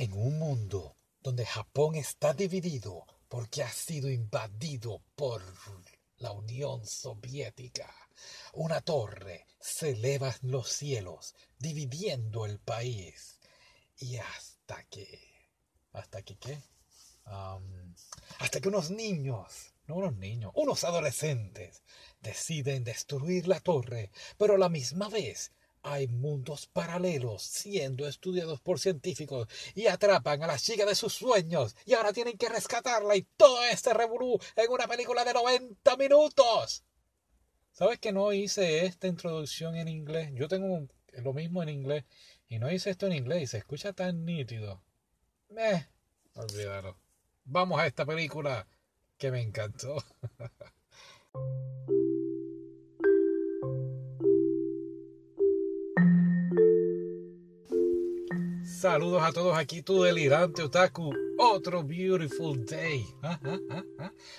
En un mundo donde Japón está dividido porque ha sido invadido por la Unión Soviética, una torre se eleva en los cielos, dividiendo el país. Y hasta que... ¿Hasta que qué? hasta que unos niños, no unos niños, unos adolescentes, deciden destruir la torre, pero la misma vez hay mundos paralelos siendo estudiados por científicos y atrapan a la chica de sus sueños y ahora tienen que rescatarla y todo este revolú en una película de 90 minutos. ¿Sabes que no hice esta introducción en inglés? Yo tengo lo mismo en inglés y no hice esto en inglés y se escucha tan nítido. Meh, olvídalo. Vamos a esta película que me encantó. Saludos a todos aquí, tu delirante otaku. Otro beautiful day.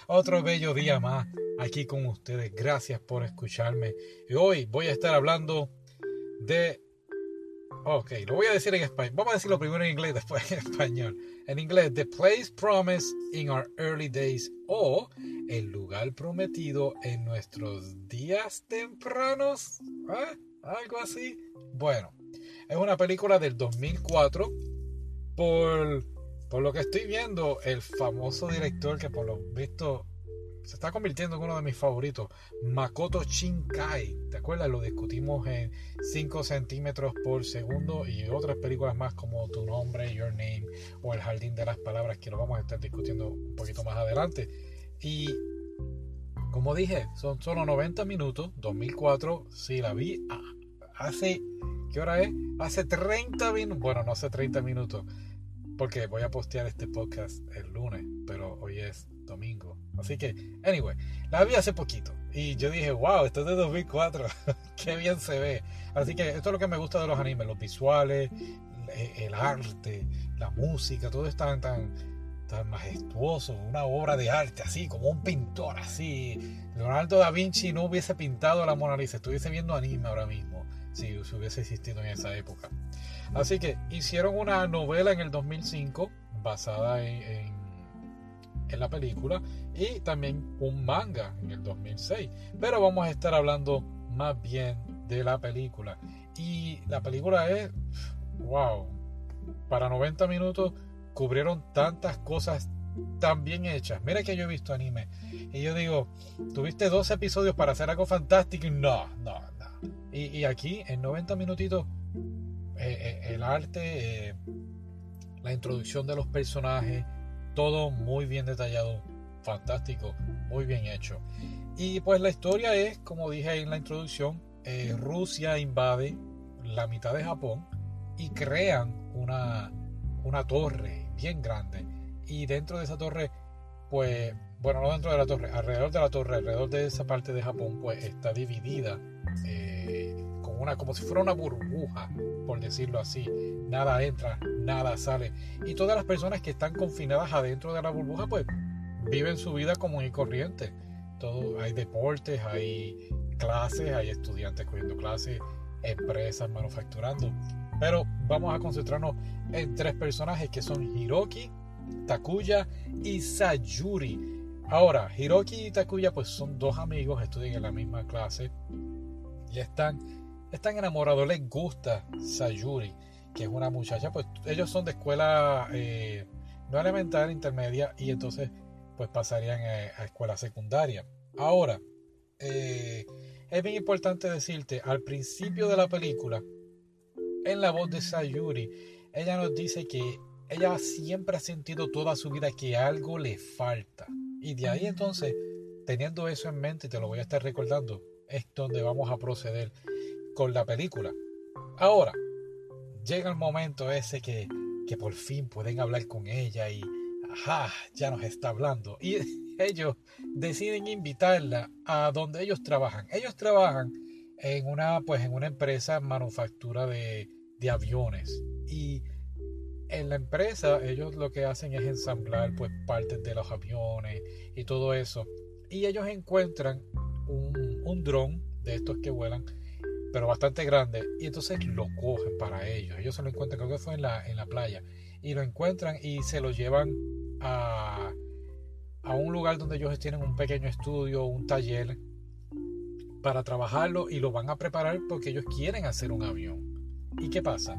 Otro bello día más aquí con ustedes. Gracias por escucharme. Y hoy voy a estar hablando de... Ok, lo voy a decir en español. Vamos a decirlo primero en inglés, después en español. En inglés, The Place Promised in Our Early Days o El lugar prometido en nuestros días tempranos. ¿Ah? Algo así. Bueno, es una película del 2004 por, por lo que estoy viendo, el famoso director que por lo visto se está convirtiendo en uno de mis favoritos, Makoto Shinkai. ¿Te acuerdas? Lo discutimos en 5 centímetros por segundo y otras películas más como Tu nombre, Your Name o El Jardín de las Palabras que lo vamos a estar discutiendo un poquito más adelante. Y como dije, son solo 90 minutos, 2004, sí la vi hace ¿Qué hora es? Hace 30 minutos. Bueno, no hace 30 minutos. Porque voy a postear este podcast el lunes. Pero hoy es domingo. Así que, anyway, la vi hace poquito. Y yo dije, wow, esto es de 2004. Qué bien se ve. Así que esto es lo que me gusta de los animes. Los visuales, el arte, la música. Todo es tan, tan, tan majestuoso. Una obra de arte así, como un pintor así. Leonardo da Vinci no hubiese pintado la Mona Lisa. Estuviese viendo anime ahora mismo si hubiese existido en esa época. Así que hicieron una novela en el 2005 basada en, en, la película y también un manga en el 2006. Pero vamos a estar hablando más bien de la película. Y la película es, wow, para 90 minutos cubrieron tantas cosas tan bien hechas. Mira que yo he visto anime y yo digo, tuviste dos episodios para hacer algo fantástico. No, no, y, aquí, en 90 minutitos, eh, eh, el arte, eh, la introducción de los personajes, todo muy bien detallado, fantástico, muy bien hecho. Y pues la historia es, como dije en la introducción, Rusia invade la mitad de Japón y crean una, una torre bien grande. Y dentro de esa torre, pues, bueno, no dentro de la torre, alrededor de la torre, alrededor de esa parte de Japón, pues está dividida una, como si fuera una burbuja, por decirlo así. Nada entra, nada sale. Y todas las personas que están confinadas adentro de la burbuja, pues viven su vida común y corriente. Todo, hay deportes, hay clases, hay estudiantes cogiendo clases, empresas manufacturando. Pero vamos a concentrarnos en tres personajes que son Hiroki, Takuya y Sayuri. Ahora, Hiroki y Takuya pues son dos amigos, estudian en la misma clase y están están enamorados, les gusta Sayuri, que es una muchacha, pues ellos son de escuela eh, no elemental, intermedia, y entonces pues pasarían a, escuela secundaria. Ahora, eh, es bien importante decirte, al principio de la película, en la voz de Sayuri, ella nos dice que ella siempre ha sentido toda su vida que algo le falta. Y de ahí entonces, teniendo eso en mente, te lo voy a estar recordando, es donde vamos a proceder con la película. Ahora, llega el momento ese que, que por fin pueden hablar con ella y, ajá, ya nos está hablando. Y ellos deciden invitarla a donde ellos trabajan. Ellos trabajan en una, pues, en una empresa manufactura de, de aviones. Y en la empresa ellos lo que hacen es ensamblar pues partes de los aviones y todo eso. Y ellos encuentran un, un dron de estos que vuelan pero bastante grande, y entonces lo cogen para ellos. Ellos se lo encuentran, creo que fue en la, en la playa, y lo encuentran y se lo llevan a, a un lugar donde ellos tienen un pequeño estudio, un taller, para trabajarlo y lo van a preparar porque ellos quieren hacer un avión. ¿Y qué pasa?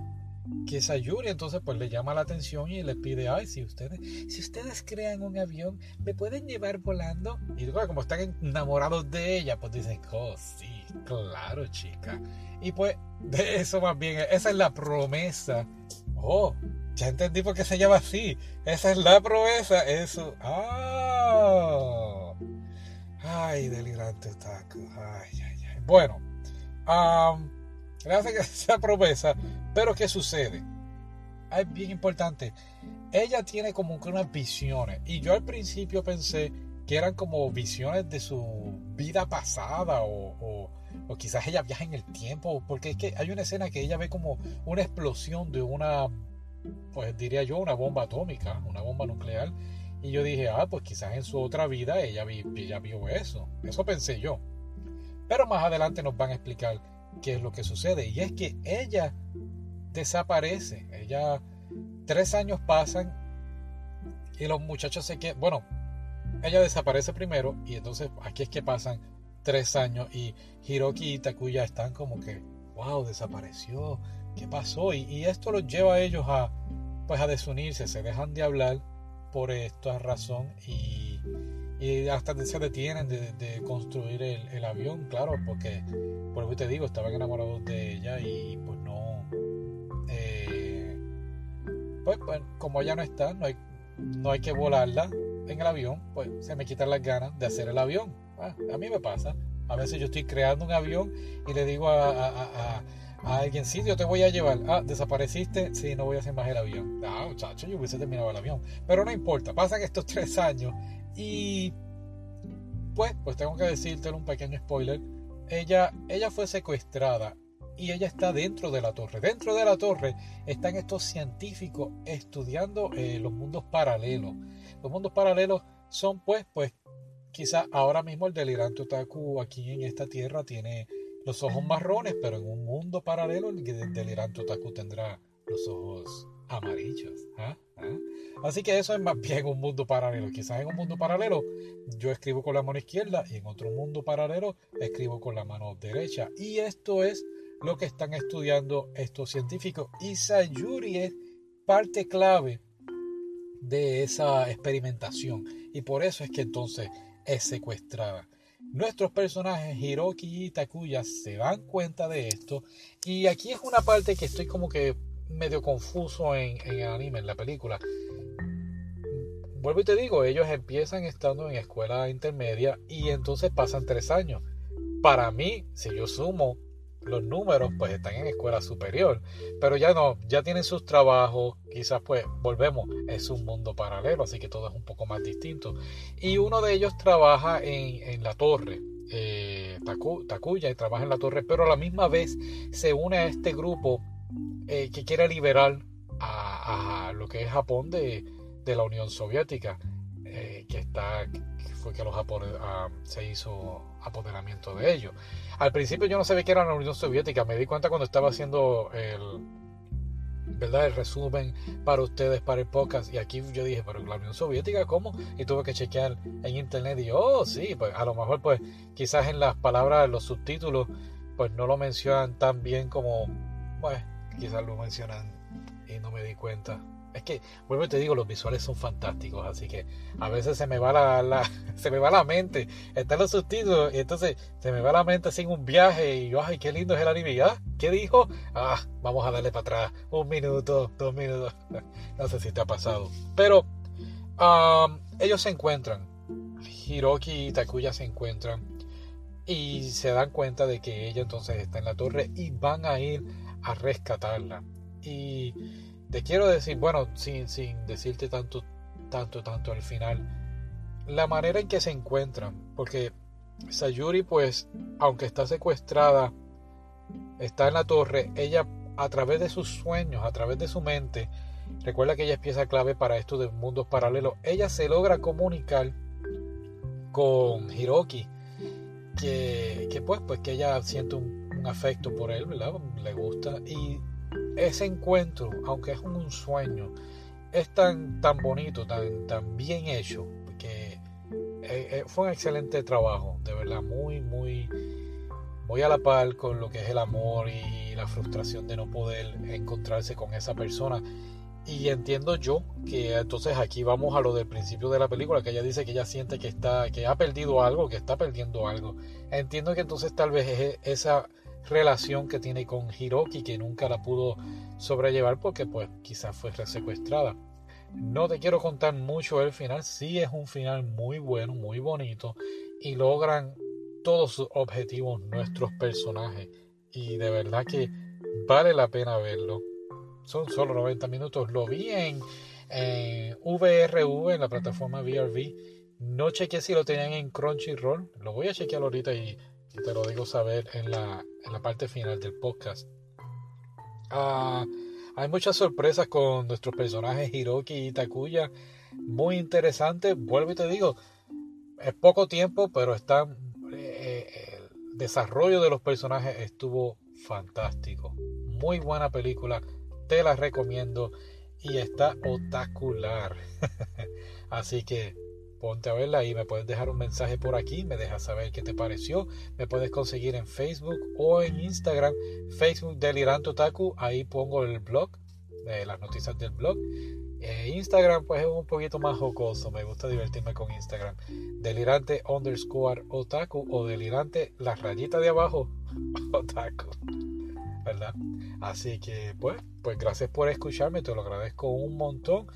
Que Sayuri entonces pues le llama la atención y le pide, ay, si ustedes, si ustedes crean un avión, ¿me pueden llevar volando? Y como están enamorados de ella, pues dicen, oh, sí, claro, chica. Y pues de eso más bien, esa es la promesa. Oh, ya entendí por qué se llama así. Esa es la promesa, eso. Ah. Ay, delirante taco. Ay, ay, ay. Bueno, um, Gracias a esa promesa. Pero ¿qué sucede? Es bien importante. Ella tiene como que unas visiones. Y yo al principio pensé que eran como visiones de su vida pasada o, o, quizás ella viaja en el tiempo. Porque es que hay una escena que ella ve como una explosión de una, pues diría yo, una bomba atómica, una bomba nuclear. Y yo dije, ah, pues quizás en su otra vida ella, ella vio eso. Eso pensé yo. Pero más adelante nos van a explicar qué es lo que sucede. Y es que ella desaparece. Ella, tres años pasan y los muchachos se quedan. Bueno, ella desaparece primero y entonces aquí es que pasan tres años y Hiroki y Takuya están como que, wow, desapareció. ¿Qué pasó? Y, esto los lleva a ellos a, pues a desunirse, se dejan de hablar por esta razón y y hasta se detienen de, construir el, avión, claro, porque por lo que te digo, estaban enamorados de ella y pues no. Eh, pues, pues, como ella no está, no hay, no hay que volarla en el avión, pues se me quitan las ganas de hacer el avión. Ah, a mí me pasa. A veces yo estoy creando un avión y le digo a, a, a, alguien, sí, yo te voy a llevar. Ah, desapareciste, sí, no voy a hacer más el avión. Ah, muchacho, yo hubiese terminado el avión. Pero no importa, pasan estos tres años y pues, pues tengo que decirte un pequeño spoiler. Ella, ella fue secuestrada y ella está dentro de la torre. Dentro de la torre están estos científicos estudiando eh, los mundos paralelos. Los mundos paralelos son pues, pues, quizás ahora mismo el delirante otaku aquí en esta tierra tiene los ojos marrones, pero en un mundo paralelo el delirante otaku tendrá los ojos amarillos. ¿ah? ¿Ah? Así que eso es más bien un mundo paralelo. Quizás en un mundo paralelo yo escribo con la mano izquierda y en otro mundo paralelo escribo con la mano derecha. Y esto es lo que están estudiando estos científicos. Y Sayuri es parte clave de esa experimentación. Y por eso es que entonces es secuestrada. Nuestros personajes Hiroki y Takuya se dan cuenta de esto. Y aquí es una parte que estoy como que medio confuso en, el anime, en la película. Vuelvo y te digo, ellos empiezan estando en escuela intermedia y entonces pasan tres años. Para mí, si yo sumo los números, pues están en escuela superior. Pero ya no, ya tienen sus trabajos, quizás pues volvemos, es un mundo paralelo, así que todo es un poco más distinto. Y uno de ellos trabaja en, la torre, eh, Takuya, y trabaja en la torre, pero a la misma vez se une a este grupo eh, que quiere liberar a, lo que es Japón de, la Unión Soviética, eh, que está fue que los ah, se hizo apoderamiento de ellos. Al principio yo no sabía que era la Unión Soviética, me di cuenta cuando estaba haciendo el, ¿verdad? el resumen para ustedes, para el podcast, y aquí yo dije, pero la Unión Soviética, ¿cómo? Y tuve que chequear en internet y, oh, sí, pues a lo mejor pues quizás en las palabras, los subtítulos, pues no lo mencionan tan bien como, pues, quizás lo mencionan y no me di cuenta. Es que, vuelvo y te digo, los visuales son fantásticos, así que a veces se me va la, se me va la mente, están los subtítulos y entonces se me va la mente sin un viaje y yo, ay, qué lindo es el anime, ¿ah? ¿Qué dijo? Ah, vamos a darle para atrás, un minuto, dos minutos, no sé si te ha pasado. Pero ellos se encuentran, Hiroki y Takuya se encuentran y se dan cuenta de que ella entonces está en la torre y van a ir a rescatarla. Y te quiero decir, bueno, sin, sin decirte tanto, tanto, tanto al final, la manera en que se encuentran, porque Sayuri, pues, aunque está secuestrada, está en la torre, ella a través de sus sueños, a través de su mente, recuerda que ella es pieza clave para esto de mundos paralelos, ella se logra comunicar con Hiroki, que, que pues, pues que ella siente un un afecto por él, ¿verdad? Le gusta. Y ese encuentro, aunque es un sueño, es tan, tan bonito, tan, tan bien hecho, que eh, eh, fue un excelente trabajo, de verdad, muy, muy, muy a la par con lo que es el amor y la frustración de no poder encontrarse con esa persona. Y entiendo yo que entonces aquí vamos a lo del principio de la película, que ella dice que ella siente que está, que ha perdido algo, que está perdiendo algo. Entiendo que entonces tal vez es esa relación que tiene con Hiroki que nunca la pudo sobrellevar porque pues quizás fue secuestrada. No te quiero contar mucho el final, sí es un final muy bueno, muy bonito y logran todos sus objetivos nuestros personajes y de verdad que vale la pena verlo. Son solo 90 minutos, lo vi en, VRV, en la plataforma VRV. No chequeé si lo tenían en Crunchyroll, lo voy a chequear ahorita y y te lo digo saber en la, en la parte final del podcast. Ah, hay muchas sorpresas con nuestros personajes Hiroki y Takuya. Muy interesante. Vuelvo y te digo, es poco tiempo, pero está, eh, el desarrollo de los personajes estuvo fantástico. Muy buena película. Te la recomiendo. Y está otacular. Así que ponte a verla y me puedes dejar un mensaje por aquí, me dejas saber qué te pareció. Me puedes conseguir en Facebook o en Instagram, Facebook Delirante Otaku, ahí pongo el blog, eh, las noticias del blog. Eh, Instagram pues es un poquito más jocoso, me gusta divertirme con Instagram. Delirante underscore otaku o delirante la rayita de abajo otaku. ¿Verdad? Así que pues, pues gracias por escucharme, te lo agradezco un montón.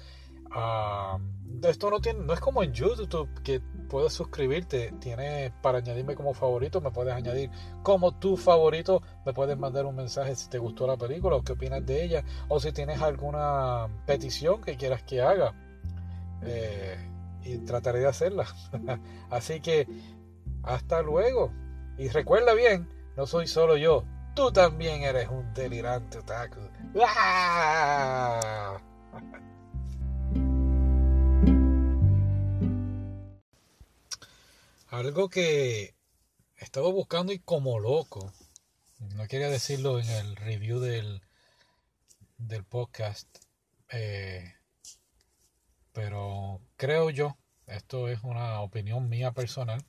Ah, esto no tiene, no es como en YouTube que puedes suscribirte, tiene para añadirme como favorito, me puedes añadir como tu favorito, me puedes mandar un mensaje si te gustó la película o qué opinas de ella, o si tienes alguna petición que quieras que haga. Eh, y trataré de hacerla. Así que hasta luego. Y recuerda bien, no soy solo yo, tú también eres un delirante otaku. ¡Ah! Algo que estaba buscando y como loco, no quería decirlo en el review del, del podcast, eh, pero creo yo, esto es una opinión mía personal,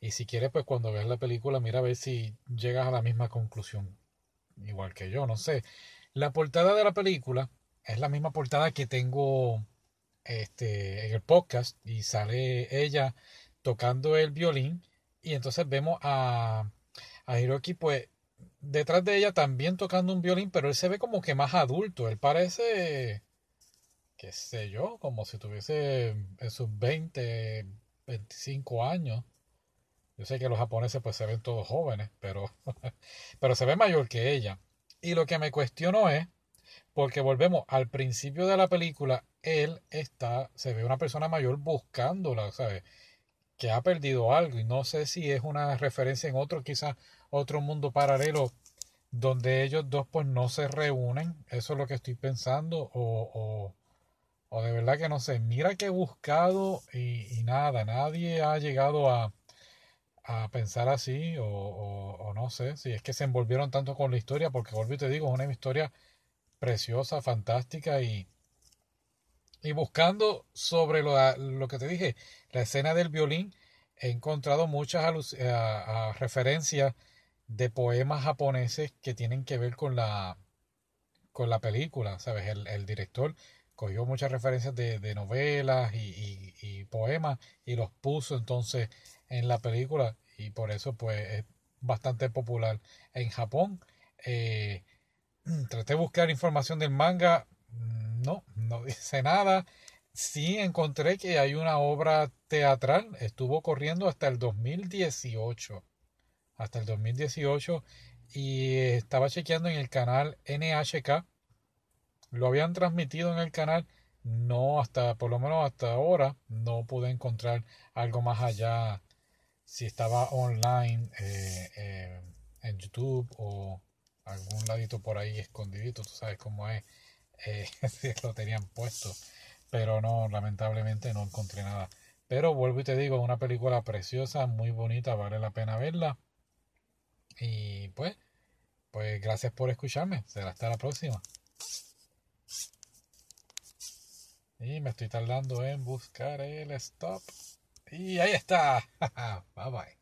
y si quieres, pues cuando veas la película, mira a ver si llegas a la misma conclusión, igual que yo, no sé. La portada de la película es la misma portada que tengo este, en el podcast y sale ella tocando el violín y entonces vemos a, a Hiroki pues detrás de ella también tocando un violín, pero él se ve como que más adulto, él parece, qué sé yo, como si tuviese en sus 20, 25 años. Yo sé que los japoneses pues se ven todos jóvenes, pero, pero se ve mayor que ella. Y lo que me cuestiono es, porque volvemos al principio de la película, él está, se ve una persona mayor buscándola, ¿sabes? Que ha perdido algo y no sé si es una referencia en otro, quizás otro mundo paralelo donde ellos dos pues no se reúnen, eso es lo que estoy pensando o, o, de verdad que no sé, mira que he buscado y, nada, nadie ha llegado a, a pensar así o, o, no sé, si es que se envolvieron tanto con la historia, porque vuelvo y te digo, es una historia preciosa, fantástica y, y buscando sobre lo, lo, que te dije, la escena del violín, he encontrado muchas eh, referencias de poemas japoneses que tienen que ver con la, con la película, ¿sabes? El, director cogió muchas referencias de, novelas y, poemas y los puso entonces en la película y por eso pues es bastante popular en Japón. Eh, traté de buscar información del manga, no, no dice nada. Sí encontré que hay una obra teatral, estuvo corriendo hasta el 2018. Hasta el 2018 y estaba chequeando en el canal NHK. Lo habían transmitido en el canal, no hasta, por lo menos hasta ahora, no pude encontrar algo más allá si estaba online eh, eh, en YouTube o algún ladito por ahí escondidito, tú sabes cómo es eh, lo tenían puesto. Pero no, lamentablemente no encontré nada. Pero vuelvo y te digo, una película preciosa, muy bonita, vale la pena verla. Y pues, Pues gracias por escucharme. Será hasta la próxima. Y me estoy tardando en buscar el stop. Y ahí está. bye bye.